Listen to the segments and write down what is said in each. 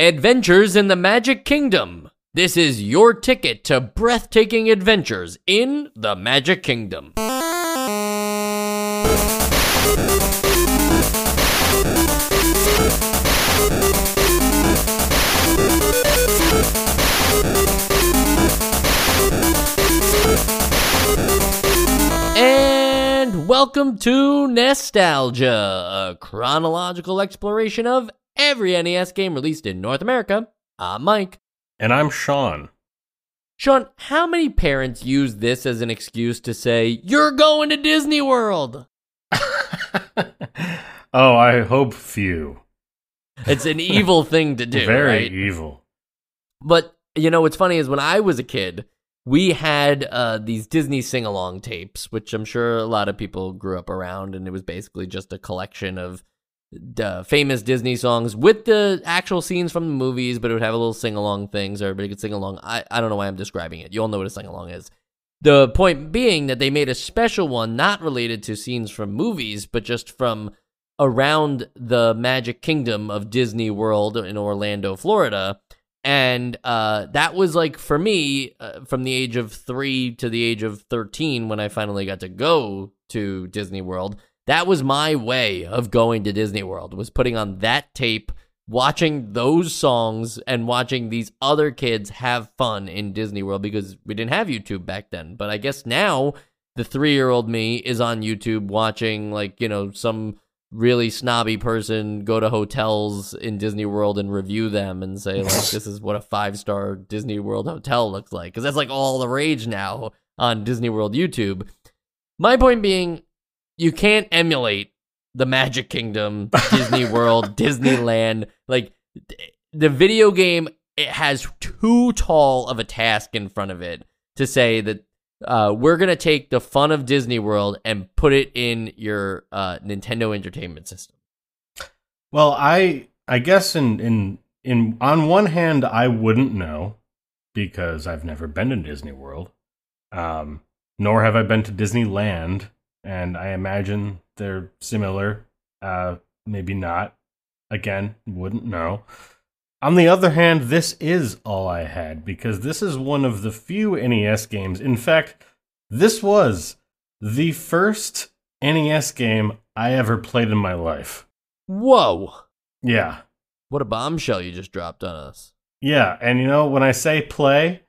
Adventures in the Magic Kingdom. This is your ticket to breathtaking adventures in the Magic Kingdom. And welcome to NEStalgia, a chronological exploration of every NES game released in North America. I'm Mike. And I'm Sean. Sean, how many parents use this as an excuse to say, You're going to Disney World? oh, I hope few. It's an evil thing to do. Very right? evil. But, you know, what's funny is when I was a kid, we had uh, these Disney sing along tapes, which I'm sure a lot of people grew up around, and it was basically just a collection of uh, famous Disney songs with the actual scenes from the movies, but it would have a little sing along thing so everybody could sing along. I, I don't know why I'm describing it. You all know what a sing along is. The point being that they made a special one not related to scenes from movies, but just from around the Magic Kingdom of Disney World in Orlando, Florida. And uh, that was like for me uh, from the age of three to the age of 13 when I finally got to go to Disney World that was my way of going to Disney World was putting on that tape, watching those songs and watching these other kids have fun in Disney World because we didn't have YouTube back then. But I guess now the 3-year-old me is on YouTube watching like, you know, some really snobby person go to hotels in Disney World and review them and say like this is what a five-star Disney World hotel looks like cuz that's like all the rage now on Disney World YouTube. My point being you can't emulate the Magic Kingdom, Disney World, Disneyland. Like the video game, it has too tall of a task in front of it to say that uh, we're gonna take the fun of Disney World and put it in your uh, Nintendo Entertainment System. Well, I I guess in in in on one hand, I wouldn't know because I've never been to Disney World, um, nor have I been to Disneyland and I imagine they're similar. Uh, maybe not. Again, wouldn't know. On the other hand, this is all I had because this is one of the few NES games. In fact, this was the first NES game I ever played in my life. Whoa. Yeah. What a bombshell you just dropped on us. Yeah, and you know, when I say play,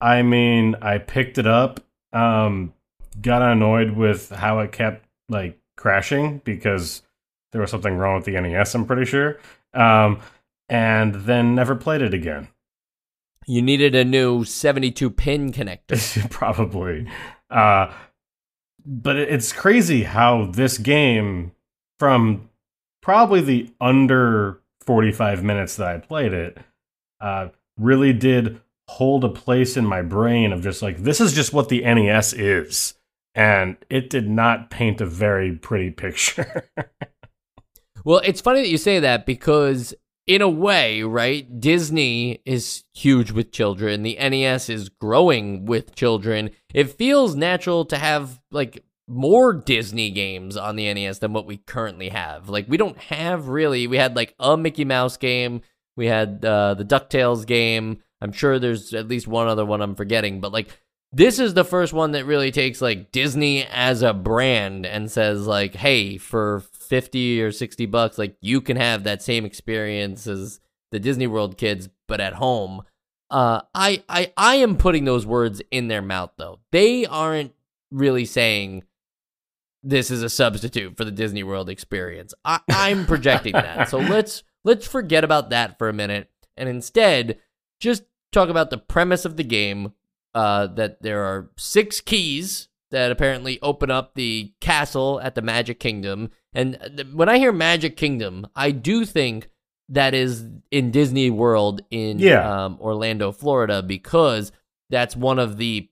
I mean I picked it up um got annoyed with how it kept like crashing because there was something wrong with the NES, I'm pretty sure. Um, and then never played it again. You needed a new 72 pin connector. Probably. Uh, but it's crazy how this game, from probably the under 45 minutes that I played it, uh, really did hold a place in my brain of just like, this is just what the NES is and it did not paint a very pretty picture. well, it's funny that you say that because in a way, right? Disney is huge with children. The NES is growing with children. It feels natural to have like more Disney games on the NES than what we currently have. Like we don't have really. We had like a Mickey Mouse game. We had uh, the Ducktales game. I'm sure there's at least one other one I'm forgetting, but like this is the first one that really takes like Disney as a brand and says like, "Hey, for 50 or 60 bucks, like you can have that same experience as the Disney World kids but at home." Uh I I I am putting those words in their mouth though. They aren't really saying this is a substitute for the Disney World experience. I, I'm projecting that. So let's let's forget about that for a minute and instead just talk about the premise of the game. Uh, that there are six keys that apparently open up the castle at the Magic Kingdom. And th- when I hear Magic Kingdom, I do think that is in Disney World in Yeah. um, Orlando, Florida, because that's one of the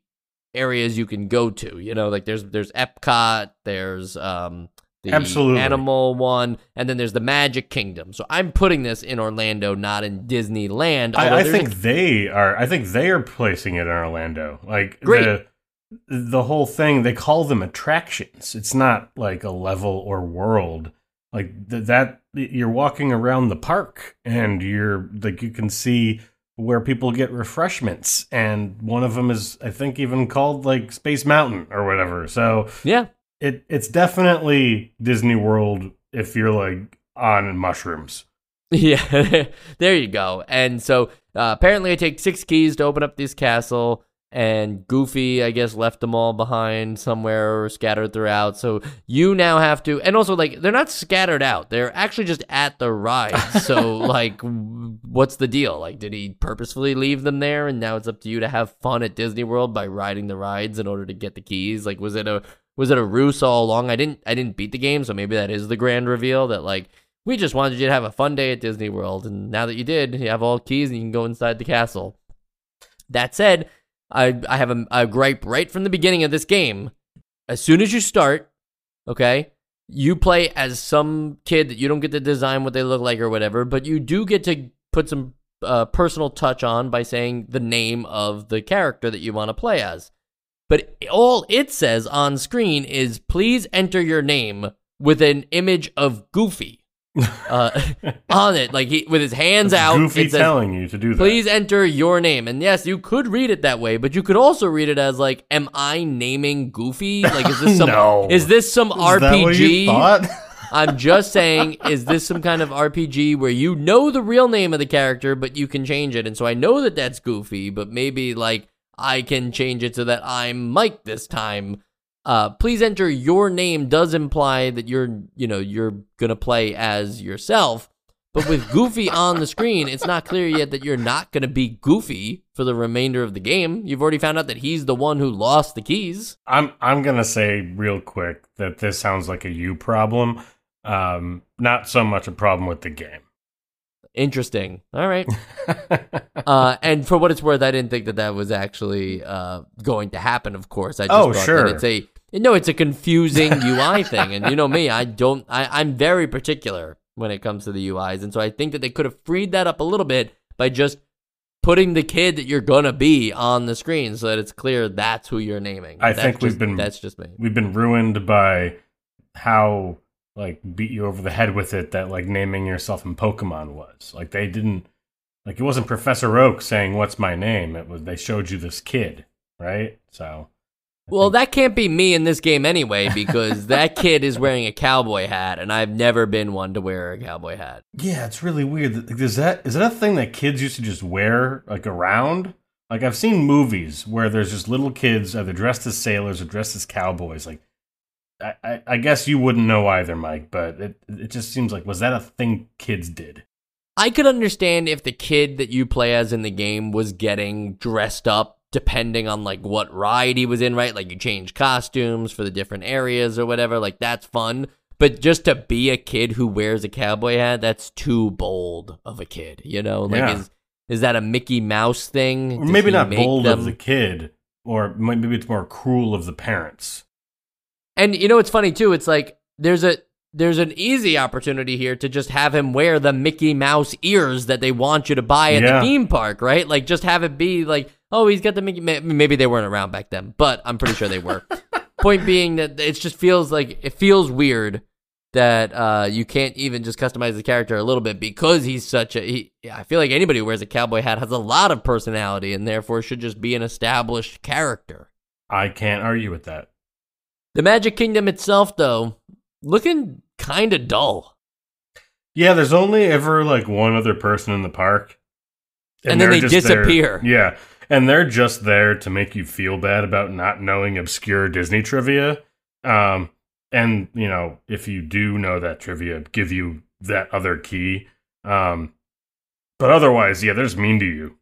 areas you can go to. You know, like there's there's Epcot, there's um the Absolutely. animal one, and then there's the Magic Kingdom. So I'm putting this in Orlando, not in Disneyland. I, I think a- they are. I think they are placing it in Orlando. Like Great. the the whole thing. They call them attractions. It's not like a level or world. Like th- that, you're walking around the park and you're like you can see where people get refreshments, and one of them is I think even called like Space Mountain or whatever. So yeah, it it's definitely Disney World if you're like on mushrooms. Yeah, there you go. And so uh, apparently, I take six keys to open up this castle, and Goofy, I guess, left them all behind somewhere or scattered throughout. So you now have to, and also like they're not scattered out; they're actually just at the ride. So like, what's the deal? Like, did he purposefully leave them there, and now it's up to you to have fun at Disney World by riding the rides in order to get the keys? Like, was it a was it a ruse all along? I didn't I didn't beat the game, so maybe that is the grand reveal that like we just wanted you to have a fun day at Disney World, and now that you did, you have all keys and you can go inside the castle. That said, I I have a, a gripe right from the beginning of this game. As soon as you start, okay, you play as some kid that you don't get to design what they look like or whatever, but you do get to put some uh, personal touch on by saying the name of the character that you want to play as. But all it says on screen is please enter your name with an image of Goofy uh, on it, like he with his hands out. Goofy says, telling you to do that. Please enter your name. And yes, you could read it that way, but you could also read it as like, "Am I naming Goofy? Like, is this some? No. Is this some Is RPG? that what you? I'm just saying, is this some kind of RPG where you know the real name of the character, but you can change it? And so I know that that's Goofy, but maybe like I can change it so that I'm Mike this time. Uh, please enter your name does imply that you're, you know, you're gonna play as yourself. But with Goofy on the screen, it's not clear yet that you're not gonna be Goofy for the remainder of the game. You've already found out that he's the one who lost the keys. I'm I'm gonna say real quick that this sounds like a you problem, um, not so much a problem with the game. Interesting. All right. uh, and for what it's worth, I didn't think that that was actually uh, going to happen. Of course, I just Oh, thought sure. that it's a no, it's a confusing UI thing, and you know me, I don't, I, I'm very particular when it comes to the UIs, and so I think that they could have freed that up a little bit by just putting the kid that you're gonna be on the screen, so that it's clear that's who you're naming. I That's think we've been- that's just me. We've been ruined by how like beat you over the head with it that like naming yourself in Pokemon was. Like they didn't like it wasn't Professor Oak saying what's my name. It was they showed you this kid, right? So Well, that can't be me in this game anyway, because that kid is wearing a cowboy hat, and I've never been one to wear a cowboy hat. Yeah, it's really weird. Is that is that a thing that kids used to just wear like around? Like I've seen movies where there's just little kids either dressed as sailors or dressed as cowboys. Like I, I, I guess you wouldn't know either, Mike, but it it just seems like was that a thing kids did? I could understand if the kid that you play as in the game was getting dressed up depending on like what ride he was in, right? Like you change costumes for the different areas or whatever, like that's fun. But just to be a kid who wears a cowboy hat, that's too bold of a kid, you know? Like Yeah. is is that a Mickey Mouse thing? Or Does maybe not bold of the kid, or maybe it's more cruel of the parents. And you know what's funny too? It's like there's a there's an easy opportunity here to just have him wear the Mickey Mouse ears that they want you to buy at Yeah. the theme park, right? Like just have it be like, oh, he's got the Mickey. Maybe they weren't around back then, but I'm pretty sure they were. Point being that it just feels like it feels weird that uh, you can't even just customize the character a little bit because he's such a. He, I feel like anybody who wears a cowboy hat has a lot of personality and therefore should just be an established character. I can't argue with that. The Magic Kingdom itself, though, looking kind of dull. Yeah, there's only ever like one other person in the park. And then they're they just there- disappear. Yeah. And they're just there to make you feel bad about not knowing obscure Disney trivia. Um, and, you know, if you do know that trivia, give you that other key. Um, but otherwise, yeah, they're just mean to you.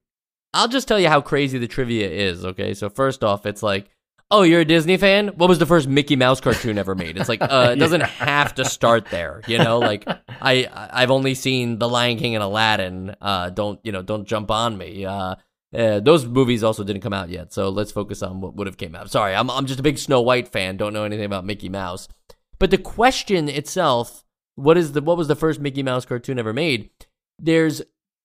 I'll just tell you how crazy the trivia is, okay? So, first off, it's like, oh, you're a Disney fan? What was the first Mickey Mouse cartoon ever made? It's like, uh, it doesn't have to start there, you know? Like, I, I've only seen The Lion King and Aladdin. Uh, don't, you know, don't jump on me. Uh, uh, those movies also didn't come out yet, so let's focus on what would have came out. Sorry, I'm I'm just a big Snow White fan. Don't know anything about Mickey Mouse. But the question itself, what is the what was the first Mickey Mouse cartoon ever made? There's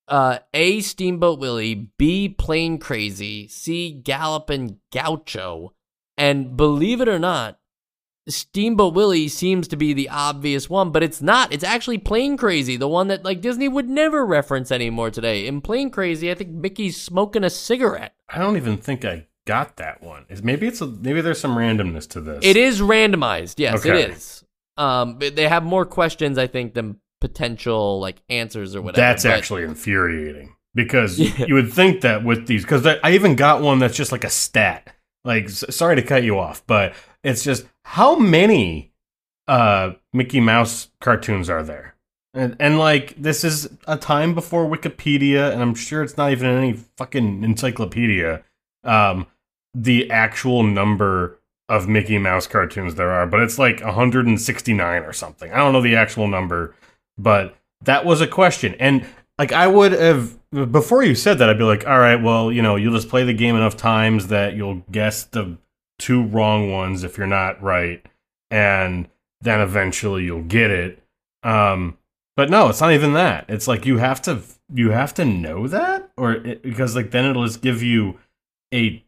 uh, A. Steamboat Willie, B. Plane Crazy, C. Gallopin' Gaucho, and believe it or not, Steamboat Willie seems to be the obvious one, but it's not. It's actually Plane Crazy, the one that like Disney would never reference anymore today. In Plane Crazy, I think Mickey's smoking a cigarette. I don't even think I got that one. Is maybe it's a, maybe there's some randomness to this. It is randomized. Yes, Okay. it is. Um, but they have more questions, I think, than potential like answers or whatever. That's but- actually infuriating because Yeah. you would think that with these, because I even got one that's just like a stat. Like, sorry to cut you off, but it's just how many uh, Mickey Mouse cartoons are there? And, and like, this is a time before Wikipedia, and I'm sure it's not even in any fucking encyclopedia. Um, the actual number of Mickey Mouse cartoons there are, but it's like 169 or something. I don't know the actual number, but that was a question. And like I would have before you said that, I'd be like, all right, well, you know, you'll just play the game enough times that you'll guess the two wrong ones if you're not right, and then eventually you'll get it. Um, but no, it's not even that. It's like you have to you have to know that, or it, because like then it'll just give you a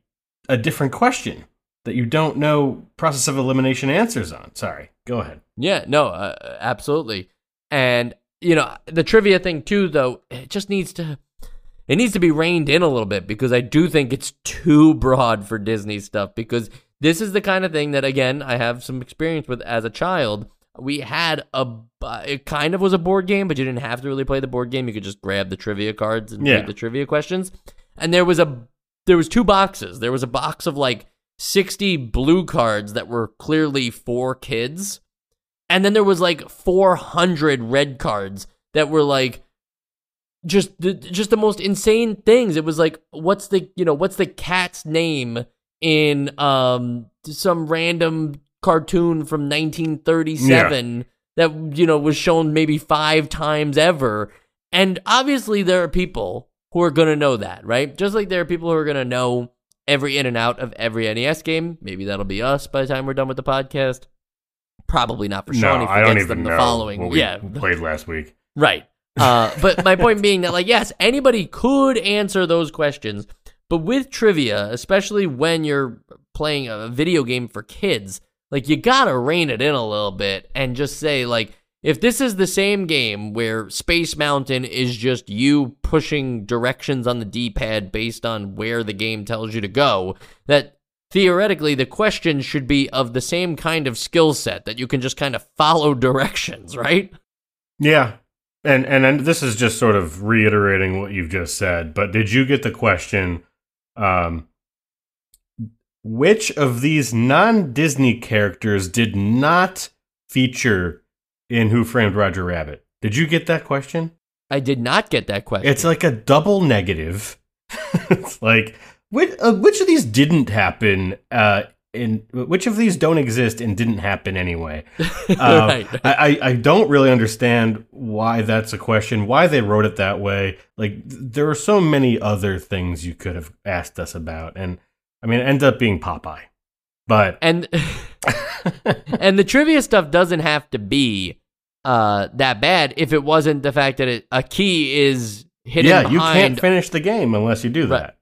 a different question that you don't know process of elimination answers on. Sorry, go ahead. Yeah, no, uh, absolutely. And you know, the trivia thing too, though, it just needs to it needs to be reined in a little bit because I do think it's too broad for Disney stuff. Because this is the kind of thing that, again, I have some experience with as a child. We had a it kind of was a board game, but you didn't have to really play the board game. You could just grab the trivia cards and Yeah. read the trivia questions. And there was a there was two boxes. There was a box of like 60 blue cards that were clearly for kids. And then there was like 400 red cards that were like just the just the most insane things. It was like what's the, you know, what's the cat's name in um some random cartoon from 1937 that you know was shown maybe 5 times ever. And obviously there are people who are going to know that, right? Just like there are people who are going to know every in and out of every NES game. Maybe that'll be us by the time we're done with the podcast. Probably not for Sean. no, he I don't even them know the following. what we yeah, played last week. right. Uh, but my point being that, like, yes, anybody could answer those questions, but with trivia, especially when you're playing a video game for kids, like, you gotta rein it in a little bit and just say, like, if this is the same game where Space Mountain is just you pushing directions on the D pad based on where the game tells you to go, that theoretically the question should be of the same kind of skill set that you can just kind of follow directions, right? Yeah. And, and and this is just sort of reiterating what you've just said, but did you get the question um which of these non-Disney characters did not feature in Who Framed Roger Rabbit? Did you get that question? I did not get that question. It's like a double negative. it's like which uh, which of these didn't happen uh in which of these don't exist and didn't happen anyway. Um, Right. I, I don't really understand why that's a question. Why they wrote it that way. Like there are so many other things you could have asked us about, and I mean, it ended up being Popeye. But and and the trivia stuff doesn't have to be uh that bad if it wasn't the fact that it, a key is hidden yeah, you can't finish the game unless you do that. Right.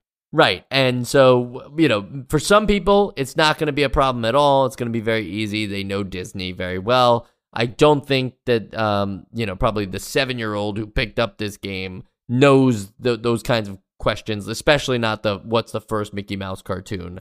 And so, you know, for some people, it's not going to be a problem at all. It's going to be very easy. They know Disney very well. I don't think that, um, you know, probably the seven year old who picked up this game knows th those kinds of questions, especially not the what's the first Mickey Mouse cartoon.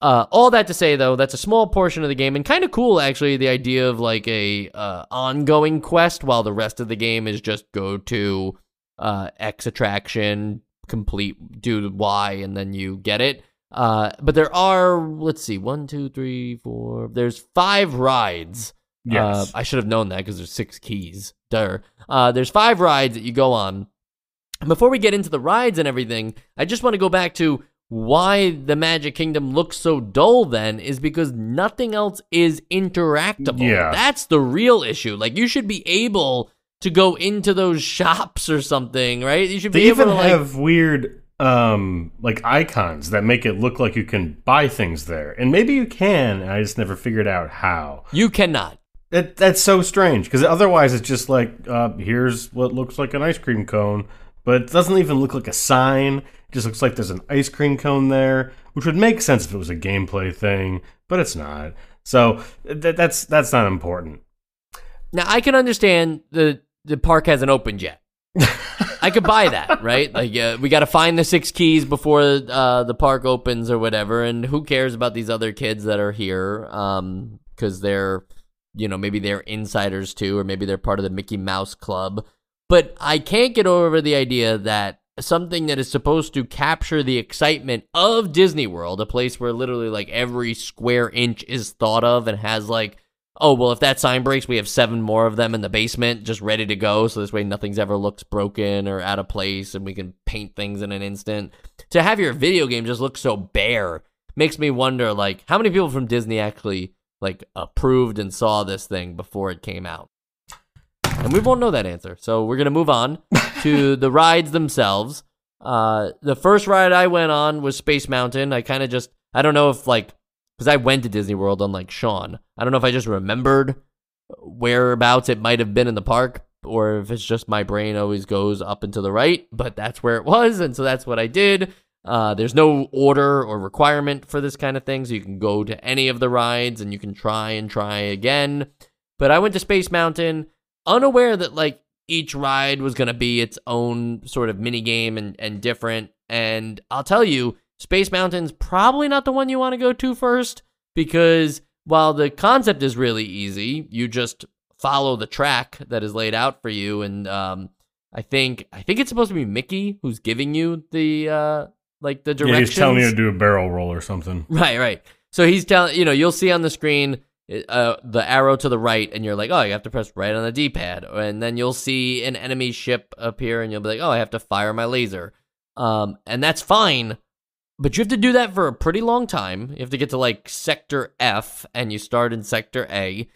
Uh, all that to say, though, that's a small portion of the game, and kind of cool actually. The idea of like a uh, ongoing quest, while the rest of the game is just go to uh, X attraction, complete, do why and then you get it. Uh, but there are, let's see, one, two, three, four. There's five rides. Yes. Uh, I should have known that because there's six keys. Duh. Uh, there's five rides that you go on. Before we get into the rides and everything, I just want to go back to why the Magic Kingdom looks so dull then is because nothing else is interactable. Yeah. That's the real issue. Like you should be able to go into those shops or something, right? You should be They able even to like have weird um like icons that make it look like you can buy things there. And maybe you can, and I just never figured out how. you cannot. That that's so strange because otherwise it's just like uh, here's what looks like an ice cream cone, but it doesn't even look like a sign. It just looks like there's an ice cream cone there, which would make sense if it was a gameplay thing, but it's not. So th- that's that's not important. Now I can understand the the park hasn't opened yet. I could buy that, right? Like uh, we got to find the six keys before uh, the park opens or whatever, and who cares about these other kids that are here? Um, because they're, you know, maybe they're insiders too, or maybe they're part of the Mickey Mouse Club. But I can't get over the idea that something that is supposed to capture the excitement of Disney World, a place where literally like every square inch is thought of and has like oh well if that sign breaks we have seven more of them in the basement just ready to go. So this way nothing's ever looks broken or out of place and we can paint things in an instant. To have your video game just look so bare makes me wonder like how many people from disney actually like approved and saw this thing before it came out? And we won't know that answer. So we're gonna move on to the rides themselves. Uh the first ride i went on was space mountain. I kind of just i don't know if like because I went to Disney World unlike Sean. I don't know if I just remembered whereabouts it might have been in the park or if it's just my brain always goes up and to the right, but that's where it was, and so that's what I did. Uh, there's no order or requirement for this kind of thing, so you can go to any of the rides and you can try and try again. But I went to Space Mountain unaware that like each ride was going to be its own sort of mini game and, and different. And I'll tell you, Space Mountain's probably not the one you want to go to first because while the concept is really easy, you just follow the track that is laid out for you and um I think I think it's supposed to be Mickey who's giving you the uh like the directions. Yeah, he's telling you to do a barrel roll or something. Right, right. So he's telling you know you'll see on the screen uh, the arrow to the right, and you're like, oh, you have to press right on the D-pad, and then you'll see an enemy ship appear, and you'll be like, oh, I have to fire my laser, um, and that's fine, but you have to do that for a pretty long time. You have to get to like Sector F, and you start in Sector A,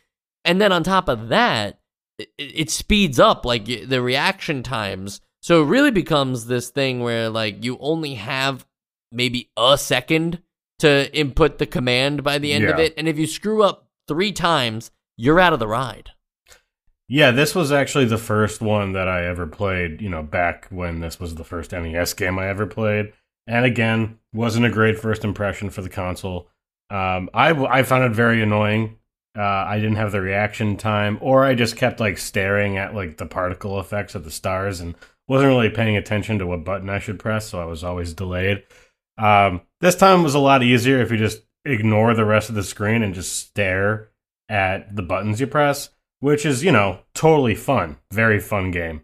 and then on top of that, it, it speeds up like the reaction times. So it really becomes this thing where like you only have maybe a second to input the command by the end of it, and if you screw up three times, you're out of the ride. Yeah, this was actually the first one that I ever played, you know, back when this was the first NES game I ever played. And again, wasn't a great first impression for the console. Um, I, I found it very annoying. Uh, I didn't have the reaction time, or I just kept like staring at like the particle effects of the stars and wasn't really paying attention to what button I should press, so I was always delayed. Um, this time was a lot easier if you just ignore the rest of the screen and just stare at the buttons you press, which is, you know, totally fun. Very fun game.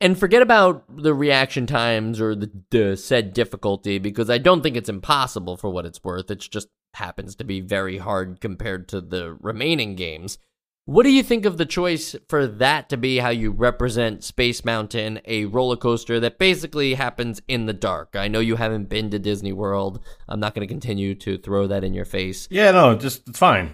And forget about the reaction times or the, the said difficulty because I don't think it's impossible for what it's worth. It just happens to be very hard compared to the remaining games. What do you think of the choice for that to be how you represent Space Mountain, a roller coaster that basically happens in the dark? I know you haven't been to Disney World. I'm not going to continue to throw that in your face. Yeah, no, just it's fine.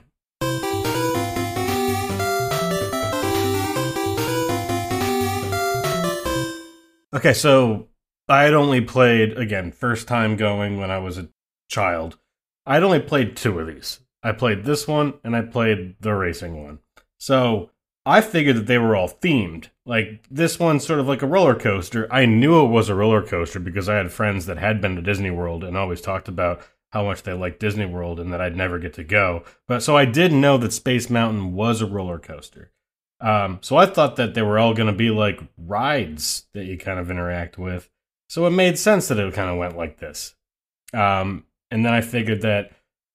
Okay, so I had only played again first time going when I was a child. I'd only played two of these. I played this one and I played the racing one. So I figured that they were all themed. Like this one's sort of like a roller coaster. I knew it was a roller coaster because I had friends that had been to Disney World and always talked about how much they liked Disney World and that I'd never get to go. But so I did know that Space Mountain was a roller coaster. Um, so I thought that they were all going to be like rides that you kind of interact with. So it made sense that it kind of went like this. Um, and then I figured that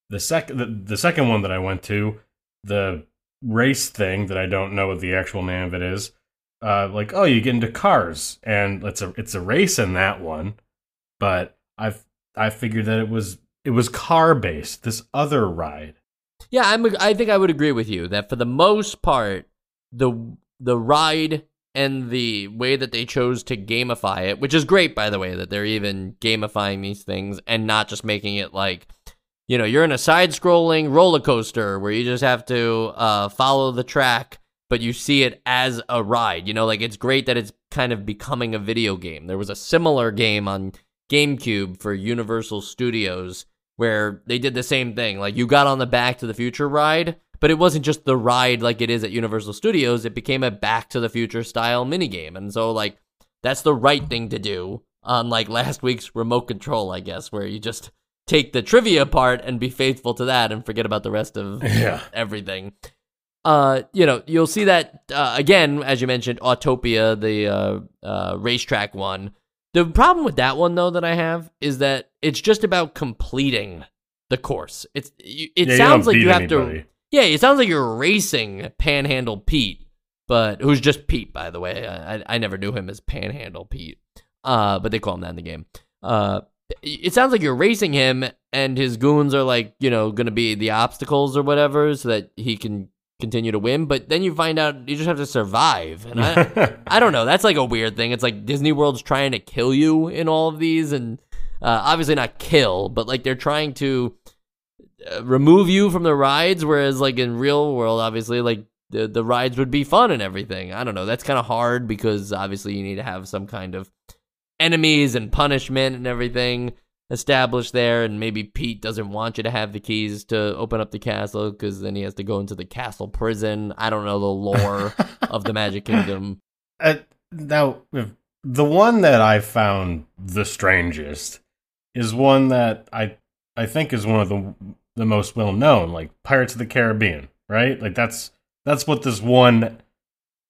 the second the, the second one that I went to, the race thing that I don't know what the actual name of it is. Uh, like oh, you get into cars, and it's a it's a race in that one, but I've I figured that it was it was car based. This other ride. Yeah, I'm. I think I would agree with you that for the most part, the the ride and the way that they chose to gamify it, which is great, by the way, that they're even gamifying these things and not just making it like, you know, you're in a side-scrolling roller coaster where you just have to uh, follow the track, but you see it as a ride. You know, like it's great that it's kind of becoming a video game. There was a similar game on GameCube for Universal Studios where they did the same thing. Like you got on the Back to the Future ride, but it wasn't just the ride like it is at Universal Studios. It became a Back to the Future style minigame. And so, like, that's the right thing to do on, like, last week's remote control, I guess, where you just take the trivia part and be faithful to that and forget about the rest of Yeah. everything. Uh, you know, you'll see that uh, again, as you mentioned, Autopia, the uh, uh, racetrack one. The problem with that one, though, that I have is that it's just about completing the course. It's you- it Yeah, sounds don't like you have anybody. to. Yeah, it sounds like you're racing Panhandle Pete, but who's just Pete, by the way. I, I, never knew him as Panhandle Pete, uh, but they call him that in the game. Uh, it sounds like you're racing him, and his goons are like, you know, going to be the obstacles or whatever, so that he can continue to win. But then you find out you just have to survive, and I, I don't know. That's like a weird thing. It's like Disney World's trying to kill you in all of these, and uh, obviously not kill, but like they're trying to remove you from the rides. Whereas like in real world, obviously, like the the rides would be fun and everything. I don't know. That's kind of hard because obviously you need to have some kind of enemies and punishment and everything established there and maybe Pete doesn't want you to have the keys to open up the castle cuz then he has to go into the castle prison. I don't know the lore of the Magic Kingdom. Uh, now, the one that I found the strangest is one that I I think is one of the the most well known, like Pirates of the Caribbean, right? Like that's that's what this one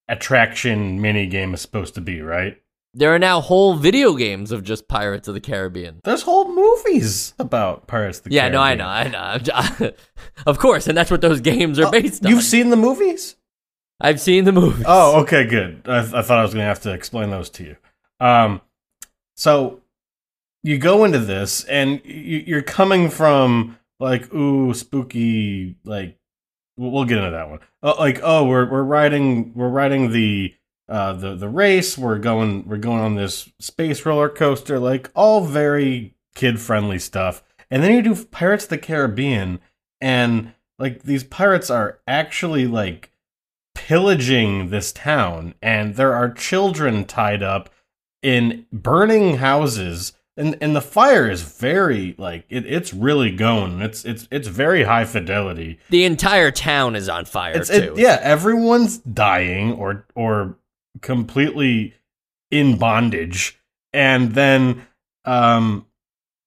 attraction mini game is supposed to be, right? There are now whole video games of just Pirates of the Caribbean. There's whole movies about Pirates of the Caribbean. Yeah, no, I know, I know. of course, and that's what those games are Oh, based on. You've seen the movies? I've seen the movies. Oh, okay, good. I, I thought I was going to have to explain those to you. Um, so you go into this, and you, you're coming from like, ooh, spooky. Like, we'll, get into that one. Uh, like, oh, we're we're riding we're riding the uh the the race. We're going we're going on this space roller coaster. Like, all very kid friendly stuff. And then you do Pirates of the Caribbean, and like these pirates are actually like pillaging this town and there are children tied up in burning houses and and the fire is very like it, it's really going. It's it's it's very high fidelity. The entire town is on fire it's too. it, yeah everyone's dying or or completely in bondage. And then um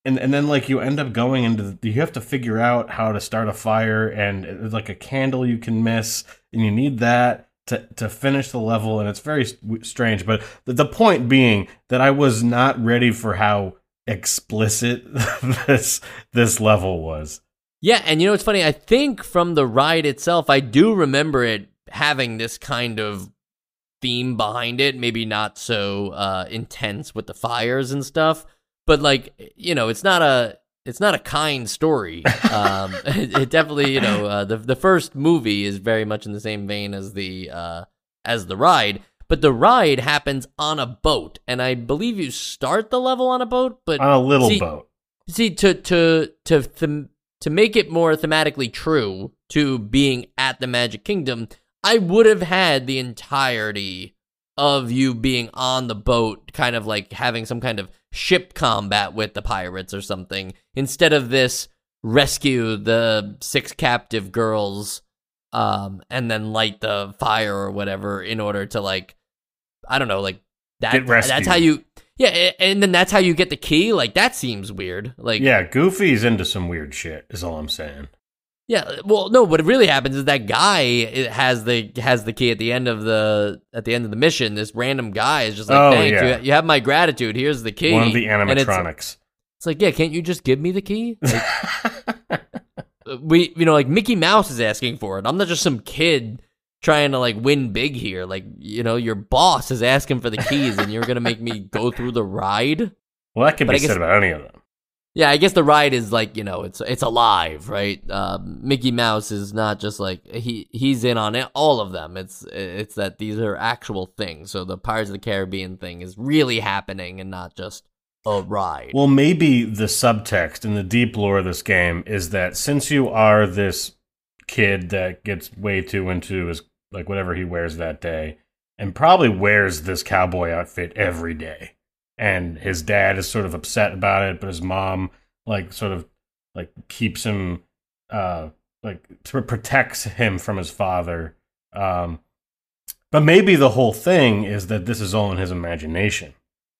and and then like you end up going into the, you have to figure out how to start a fire and it's like a candle you can miss and you need that to to finish the level and it's very strange but the, the point being that I was not ready for how explicit this this level was Yeah, and you know what's funny? I think from the ride itself, I do remember it having this kind of theme behind it. Maybe not so uh, intense with the fires and stuff, but like you know, it's not a it's not a kind story. Um, it, it definitely you know uh, the the first movie is very much in the same vein as the uh, as the ride. But the ride happens on a boat, and I believe you start the level on a boat. But on a little see, boat See, to to to them to make it more thematically true to being at the Magic Kingdom, I would have had the entirety of you being on the boat, kind of like having some kind of ship combat with the pirates or something, instead of this rescue the six captive girls, um, and then light the fire or whatever in order to like, I don't know, like that. That's how you. Yeah, and then that's how you get the key. Like that seems weird. Like yeah goofy's into some weird shit is all i'm saying yeah, well, no. What really happens is that guy has the has the key at the end of the at the end of the mission. This random guy is just like, Oh, "Thanks, yeah. you, you have my gratitude. Here's the key." one of the And it's- animatronics It's, like, yeah, can't you just give me the key? Like, we you know like Mickey Mouse is asking for it. I'm not just some kid trying to like win big here. Like you know your boss is asking for the keys, and you're gonna make me go through the ride. Well, that can But be said about any of them. Yeah, I guess the ride is like you know it's it's alive, right? Uh, Mickey Mouse is not just like he he's in on it, all of them. It's it's that these are actual things. So the Pirates of the Caribbean thing is really happening and not just a ride. Well, maybe the subtext and the deep lore of this game is that since you are this kid that gets way too into his like whatever he wears that day, and probably wears this cowboy outfit every day, and his dad is sort of upset about it, but his mom like sort of like keeps him uh like protects him from his father. Um, but maybe the whole thing is that this is all in his imagination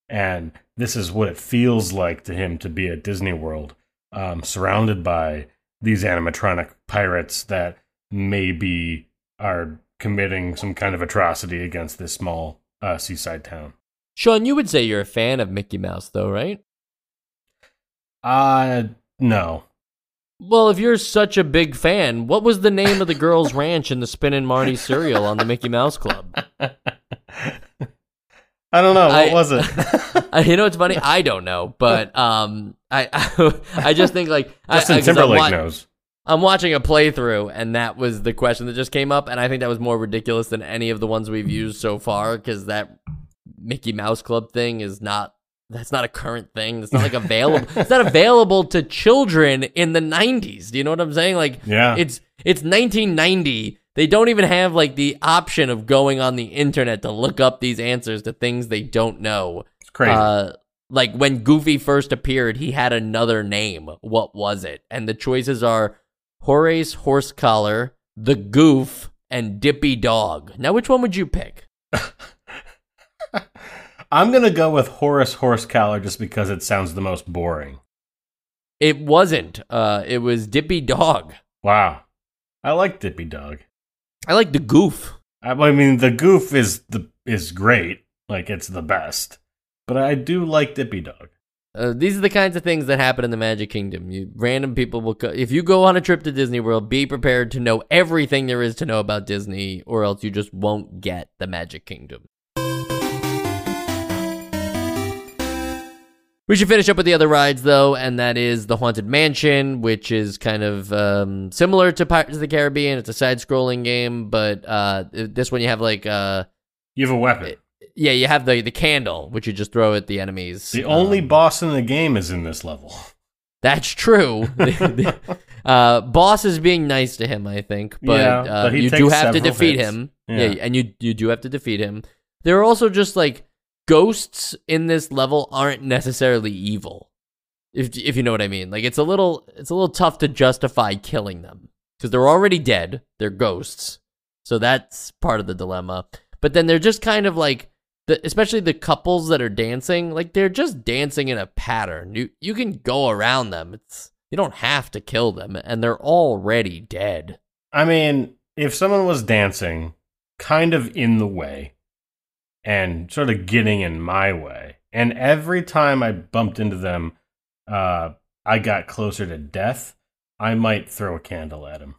and this is what it feels like to him to be at Disney World, um, surrounded by these animatronic pirates that maybe are committing some kind of atrocity against this small uh, seaside town. Sean, you would say you're a fan of Mickey Mouse, though, right? Uh no. Well, if you're such a big fan, what was the name of the girls' ranch in the Spin and Marty serial on the Mickey Mouse Club? I don't know. What I- was it? You know what's funny? I don't know, but um, I I, just think like I- Justin I, Timberlake wa- knows. I'm watching a playthrough, and that was the question that just came up, and I think that was more ridiculous than any of the ones we've used so far because that Mickey Mouse Club thing is not. That's not a current thing. It's not like available. it's not available to children in the '90s. Do you know what I'm saying? Like, Yeah. it's it's 1990. They don't even have like the option of going on the internet to look up these answers to things they don't know. It's crazy. Uh, like when Goofy first appeared, he had another name. What was it? And the choices are Horace Horsecollar, the Goof, and Dippy Dog. Now, which one would you pick? I'm gonna go with Horace Horsecollar just because it sounds the most boring. It wasn't. Uh, it was Dippy Dog. Wow. I like Dippy Dog. I like the Goof. I, I mean, the goof is the is great. Like it's the best. But I do like Dippy Dog. Uh, these are the kinds of things that happen in the Magic Kingdom. You random people will. Co- if you go on a trip to Disney World, be prepared to know everything there is to know about Disney, or else you just won't get the Magic Kingdom. We should finish up with the other rides, though, and that is the Haunted Mansion, which is kind of um, similar to Pirates of the Caribbean. It's a side-scrolling game, but uh, this one you have like, uh, You have a weapon. yeah, you have the the candle, which you just throw at the enemies. the only Um, boss in the game is in this level. That's true. Uh, boss is being nice to him, I think, but, Yeah, uh, but you do have to defeat hits. him. Yeah. Yeah. and you you do have to defeat him. There are also just like ghosts in this level aren't necessarily evil, if if you know what I mean. Like it's a little it's a little tough to justify killing them because they're already dead. They're ghosts, so that's part of the dilemma. But then they're just kind of like the, especially the couples that are dancing, like they're just dancing in a pattern. You you can go around them. It's you don't have to kill them, and they're already dead. I mean, if someone was dancing kind of in the way and sort of getting in my way, and every time I bumped into them, uh, I got closer to death, I might throw a candle at him.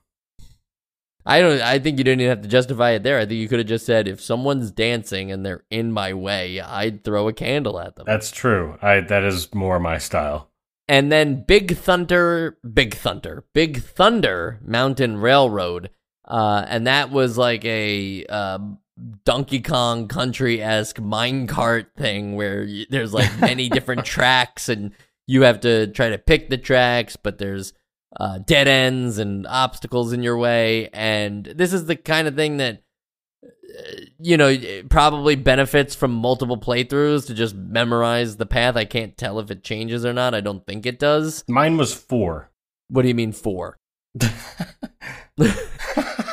I don't. I think you didn't even have to justify it there. I think you could have just said, if someone's dancing and they're in my way, I'd throw a candle at them. That's true. I that is more my style. And then Big Thunder, Big Thunder, Big Thunder Mountain Railroad, uh, and that was like a uh, Donkey Kong Country esque minecart thing where y- there's like many different tracks, and you have to try to pick the tracks, but there's uh, dead ends and obstacles in your way, and this is the kind of thing that you know, probably benefits from multiple playthroughs to just memorize the path. I can't tell if it changes or not. I don't think it does. Mine was four. What do you mean four?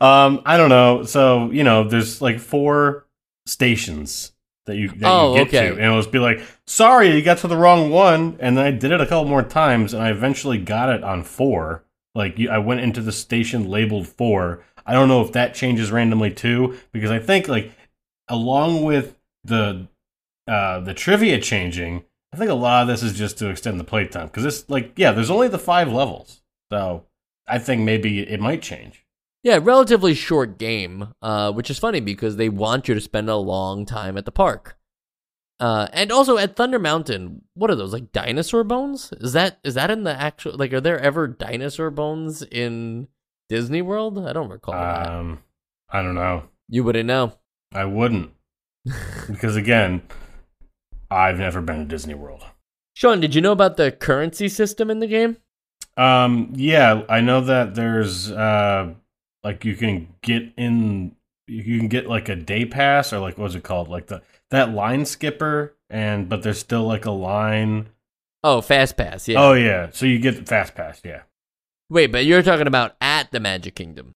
um, I don't know. So you know, there's like four stations that you that Oh, you get okay. to, and it'll just be like, "Sorry, you got to the wrong one." And then I did it a couple more times, and I eventually got it on four. Like I went into the station labeled four. I don't know if that changes randomly too, because I think like along with the uh, the trivia changing, I think a lot of this is just to extend the playtime because it's like, yeah, there's only the five levels, so I think maybe it might change. Yeah, relatively short game, uh, which is funny because they want you to spend a long time at the park. Uh, and also at Thunder Mountain, what are those like dinosaur bones? Is that is that in the actual like? Are there ever dinosaur bones in Disney World? I don't recall. that. Um, I don't know. You wouldn't know. I wouldn't because again, I've never been to Disney World. Sean, did you know about the currency system in the game? Um, yeah, I know that there's uh, like you can get in, you can get like a day pass or like what's it called, like the that line skipper, and but there's still like a line. Oh, Fast Pass. Yeah. Oh yeah, so you get the fast pass, yeah. Wait, but you're talking about at the Magic Kingdom.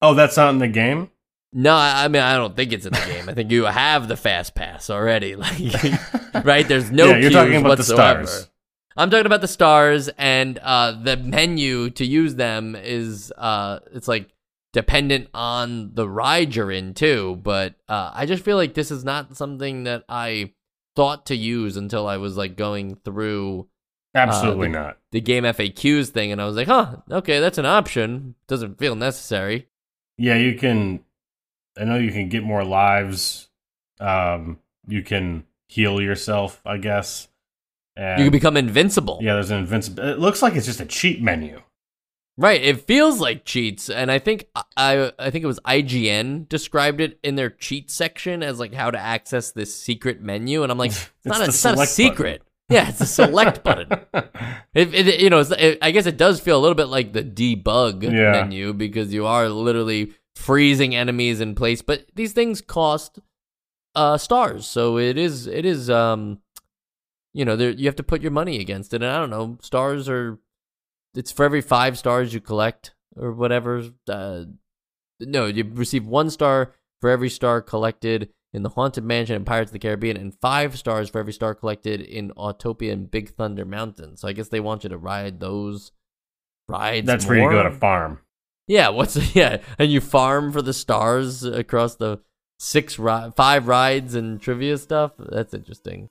Oh, that's not in the game. No, I mean I don't think it's in the game. I think you have the fast pass already. Like, right? There's no yeah, you're talking about whatsoever. the stars. I'm talking about the stars, and uh, the menu to use them is uh, it's like dependent on the ride you're in too. But uh, I just feel like this is not something that I thought to use until I was like going through Absolutely the- not. the GameFAQs thing, and I was like, huh, okay, that's an option. Doesn't feel necessary. Yeah, you can. I know you can get more lives. Um, you can heal yourself, I guess. And You can become invincible. Yeah, there's an invincible. It looks like it's just a cheat menu. Right, it feels like cheats, and I think I I think it was IGN described it in their cheat section as like how to access this secret menu, and I'm like, it's, not a, it's not a secret. Yeah, it's a select button. It, it, you know, it's, it, I guess it does feel a little bit like the debug Yeah. menu because you are literally freezing enemies in place, but these things cost uh stars, so it is it is um you know there you have to put your money against it, and I don't know stars are it's for every five stars you collect or whatever. Uh, no, you receive one star for every star collected in the Haunted Mansion and Pirates of the Caribbean, and five stars for every star collected in Autopia and Big Thunder Mountain. So I guess they want you to ride those rides. That's where you go to farm. Yeah, what's yeah, and you farm for the stars across the six ri- five rides and trivia stuff. That's interesting.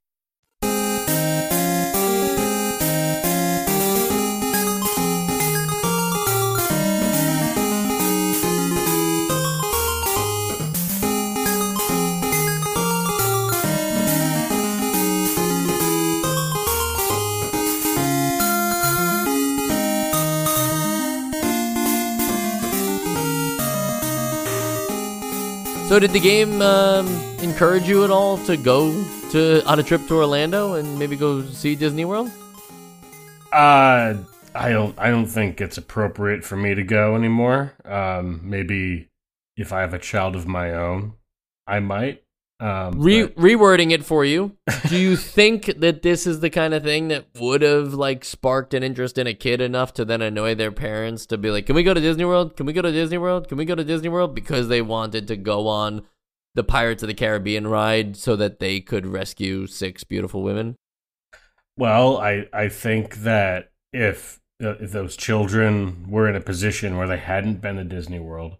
So did the game um, encourage you at all to go to on a trip to Orlando and maybe go see Disney World? Uh, I don't. I don't think it's appropriate for me to go anymore. Um, maybe if I have a child of my own, I might. Um, Re- but- rewording it for you. Do you think that this is the kind of thing that would have like sparked an interest in a kid enough to then annoy their parents to be like, "Can we go to Disney World? Can we go to Disney World? Can we go to Disney World?" because they wanted to go on the Pirates of the Caribbean ride so that they could rescue six beautiful women. Well, I I think that if uh, if those children were in a position where they hadn't been to Disney World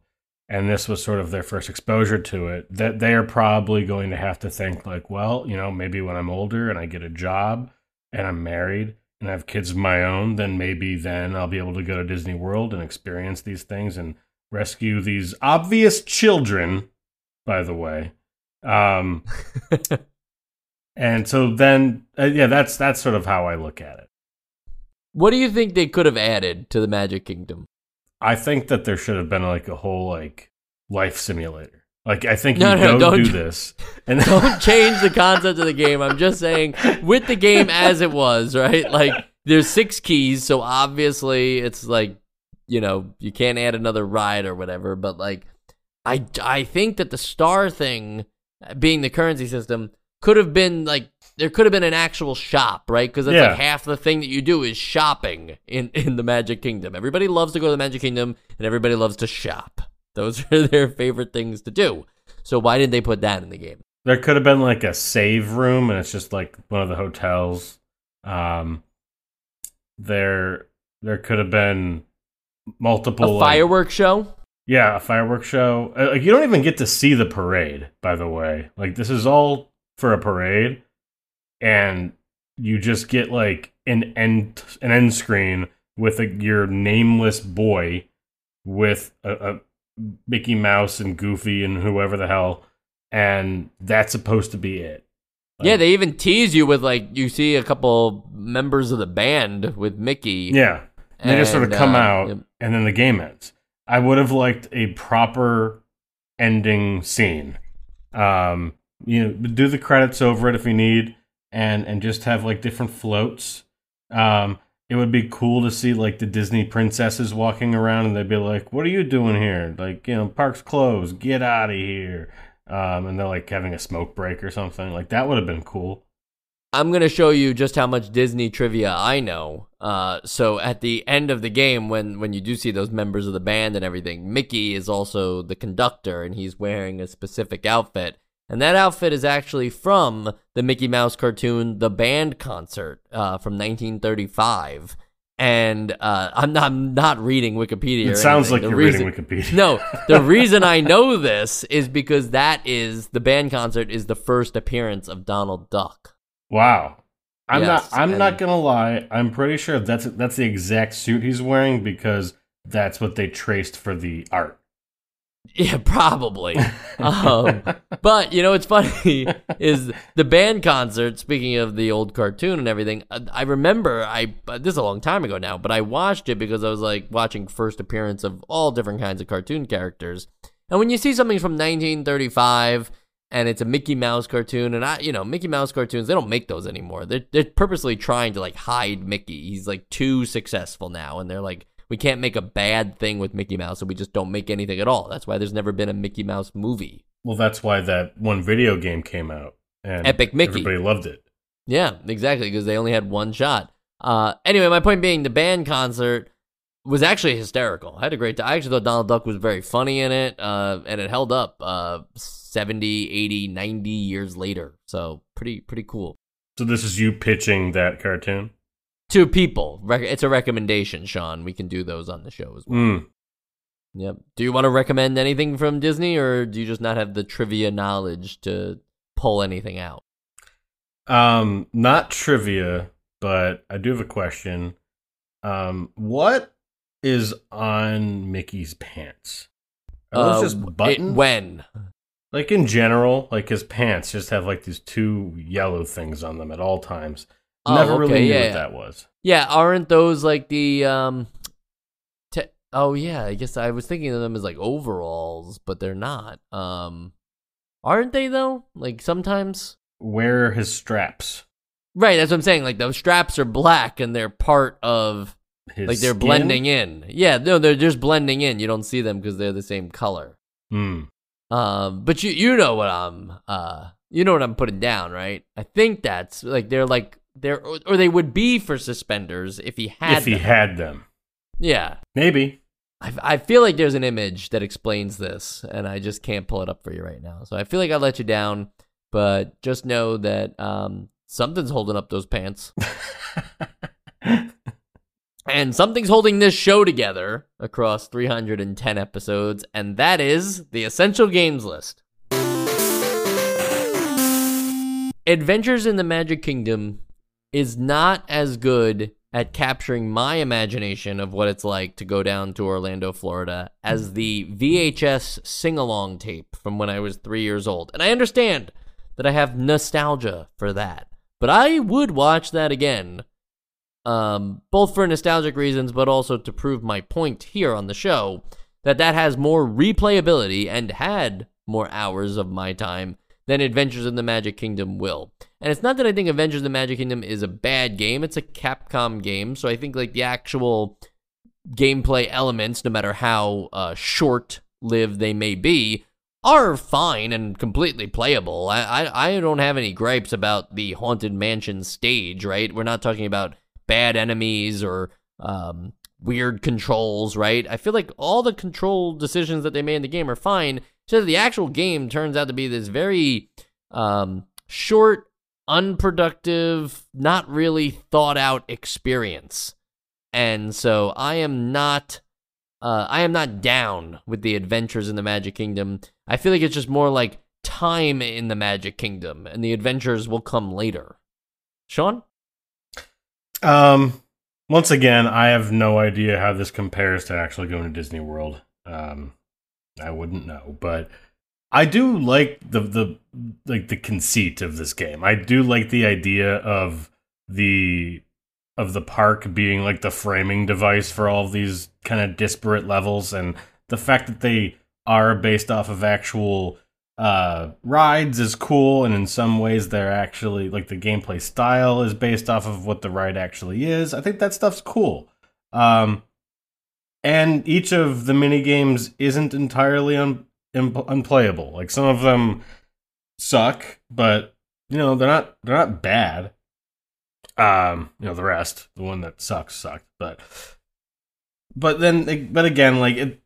and this was sort of their first exposure to it, that they are probably going to have to think like, well, you know, maybe when I'm older and I get a job and I'm married and I have kids of my own, then maybe then I'll be able to go to Disney World and experience these things and rescue these obvious children, by the way. Um and so then uh, yeah, that's that's sort of how I look at it. What do you think they could have added to the Magic Kingdom? I think that there should have been like a whole like life simulator. Like I think No, you no, go do this, and Don't change the concept of the game. I'm just saying, with the game as it was, right? Like, there's six keys, so obviously it's like, you know, you can't add another ride or whatever. But like, I I think that the star thing, being the currency system, could have been like there could have been an actual shop, right? Because that's Yeah. like half the thing that you do is shopping in in the Magic Kingdom. Everybody loves to go to the Magic Kingdom, and everybody loves to shop. Those are their favorite things to do. So why didn't they put that in the game? There could have been like a save room, and it's just like one of the hotels. Um, there, there could have been multiple A like- fireworks show? yeah, a fireworks show. Uh, Like you don't even get to see the parade. By the way, like this is all for a parade, and you just get like an end an end screen with a, your nameless boy with a, a Mickey Mouse and Goofy and whoever the hell, and that's supposed to be it. yeah, they even tease you with like you see a couple members of the band with Mickey. Yeah. And they just sort of come uh, out yep. and then the game ends. I would have liked a proper ending scene. Um, you know, do the credits over it if you need and and just have like different floats. Um, it would be cool to see like the Disney princesses walking around and they'd be like, "What are you doing here? Like, you know, park's closed. Get out of here." Um, and they're like having a smoke break or something. Like that would have been cool. I'm to show you just how much Disney trivia I know. Uh, so at the end of the game, when, when you do see those members of the band and everything, Mickey is also the conductor and he's wearing a specific outfit. And that outfit is actually from the Mickey Mouse cartoon, The Band Concert, uh, from 1935. And uh, I'm, not, I'm not reading Wikipedia. It sounds like The you're reason- reading Wikipedia. no, the reason I know this is because that is the band concert is the first appearance of Donald Duck. Wow. I'm Yes, not I'm and- not gonna lie. I'm pretty sure that's that's the exact suit he's wearing because that's what they traced for the art. Yeah, probably. um, but you know, what's funny is the band concert. Speaking of the old cartoon and everything, I, I remember I uh, this is a long time ago now, but I watched it because I was like watching first appearance of all different kinds of cartoon characters. And when you see something from 1935 and it's a Mickey Mouse cartoon, and I, you know, Mickey Mouse cartoons, they don't make those anymore. They're they're purposely trying to like hide Mickey. He's like too successful now, and they're like, we can't make a bad thing with Mickey Mouse, so we just don't make anything at all. That's why there's never been a Mickey Mouse movie. Well, that's why that one video game came out and Epic Mickey. Everybody loved it. Yeah, exactly, because they only had one shot. Uh, anyway, my point being, the band concert was actually hysterical. I had a great time. I actually thought Donald Duck was very funny in it, uh, and it held up uh, 70, 80, 90 years later. So pretty, pretty cool. So this is you pitching that cartoon. To people, it's a recommendation, Sean. We can do those on the show as well. Mm. Yep. Do you want to recommend anything from Disney, or do you just not have the trivia knowledge to pull anything out? Um, not trivia, but I do have a question. Um, what is on Mickey's pants? Are those Uh, just it- when? Like in general, like his pants just have like these two yellow things on them at all times. Oh, Never really knew yeah. what that was. Yeah, aren't those like the um? Te- oh yeah, I guess I was thinking of them as like overalls, but they're not. Um, aren't they though? Like sometimes. Where are his straps? Right, that's what I'm saying. Like those straps are black and they're part of His like they're skin? blending in. Yeah, no, they're just blending in. You don't see them because they're the same color. Hmm. Um, but you you know what I'm uh you know what I'm putting down, right? I think that's like they're like they're or, or they would be for suspenders if he had if he them. had them, yeah. maybe. I, I feel like there's an image that explains this, and I just can't pull it up for you right now. So I feel like I let you down, but just know that um, something's holding up those pants, and something's holding this show together across 310 episodes, and that is the Essential Games List. Adventures in the Magic Kingdom is not as good at capturing my imagination of what it's like to go down to Orlando, Florida, as the VHS sing along tape from when I was three years old. And I understand that I have nostalgia for that, but I would watch that again, um, both for nostalgic reasons, but also to prove my point here on the show that that has more replayability and had more hours of my time than Adventures in the Magic Kingdom will. And it's not that I think Adventures in the Magic Kingdom is a bad game, it's a Capcom game, so I think like the actual gameplay elements, no matter how uh, short lived they may be, are fine and completely playable. I, I, I don't have any gripes about the Haunted Mansion stage, right? We're not talking about bad enemies or um, weird controls, right? I feel like all the control decisions that they made in the game are fine. So the actual game turns out to be this very um, short, unproductive, not really thought out experience. And so I am not uh, I am not down with the adventures in the Magic Kingdom. I feel like it's just more like time in the Magic Kingdom, and the adventures will come later. Sean? Um, once again, I have no idea how this compares to actually going to Disney World. Um, I wouldn't know, but I do like the the like the conceit of this game. I do like the idea of the of the park being like the framing device for all of these kind of disparate levels and the fact that they are based off of actual uh, rides is cool and in some ways they're actually like the gameplay style is based off of what the ride actually is i think that stuff's cool um, and each of the mini games isn't entirely un- un- unplayable like some of them suck but you know they're not they're not bad um, you know, the rest, the one that sucks, sucked. But, but then, but again, like it,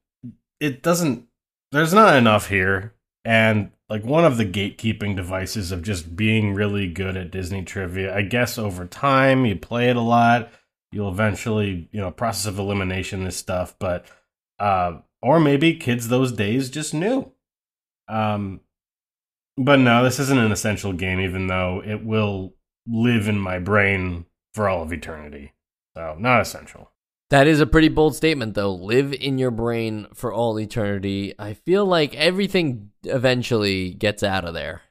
it doesn't. There's not enough here, and like one of the gatekeeping devices of just being really good at Disney trivia. I guess over time, you play it a lot, you'll eventually, you know, process of elimination this stuff. But, uh, or maybe kids those days just knew. Um, but no, this isn't an essential game, even though it will live in my brain for all of eternity. So, not essential. That is a pretty bold statement, though. Live in your brain for all eternity. I feel like everything eventually gets out of there.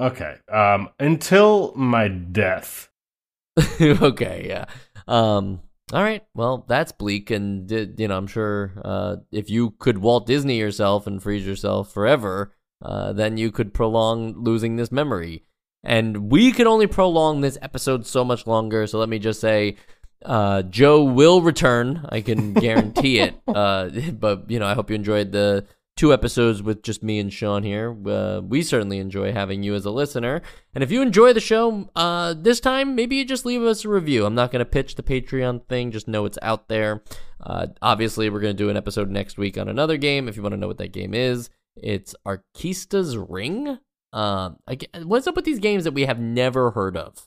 Okay. Um, until my death. okay, yeah. Um, all right. Well, that's bleak, and you know, I'm sure uh, if you could Walt Disney yourself and freeze yourself forever, uh, then you could prolong losing this memory. And we can only prolong this episode so much longer. So let me just say, uh, Joe will return. I can guarantee it. Uh, but you know, I hope you enjoyed the two episodes with just me and Sean here. Uh, we certainly enjoy having you as a listener. And if you enjoy the show uh, this time, maybe you just leave us a review. I'm not going to pitch the Patreon thing, just know it's out there. Uh, obviously, we're going to do an episode next week on another game. If you want to know what that game is, it's Arkista's Ring. Um, what's up with these games that we have never heard of?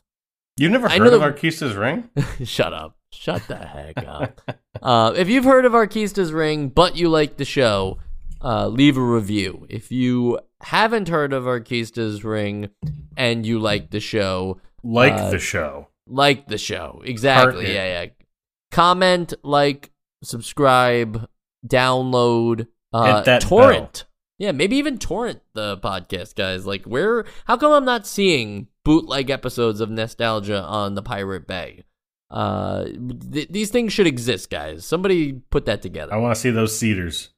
You've never heard of Arkista's Ring? Shut up. Shut the heck up. uh, if you've heard of Arkista's Ring, but you like the show, uh, leave a review. If you haven't heard of Arkista's Ring and you like the show, like uh, the show, like the show, exactly. yeah, yeah. Comment, like, subscribe, download, uh, torrent. Bell. Yeah, maybe even torrent the podcast, guys. Like, where? How come I'm not seeing bootleg episodes of NEStalgia on the Pirate Bay? Uh, th- these things should exist, guys. Somebody put that together. I want to see those seeders.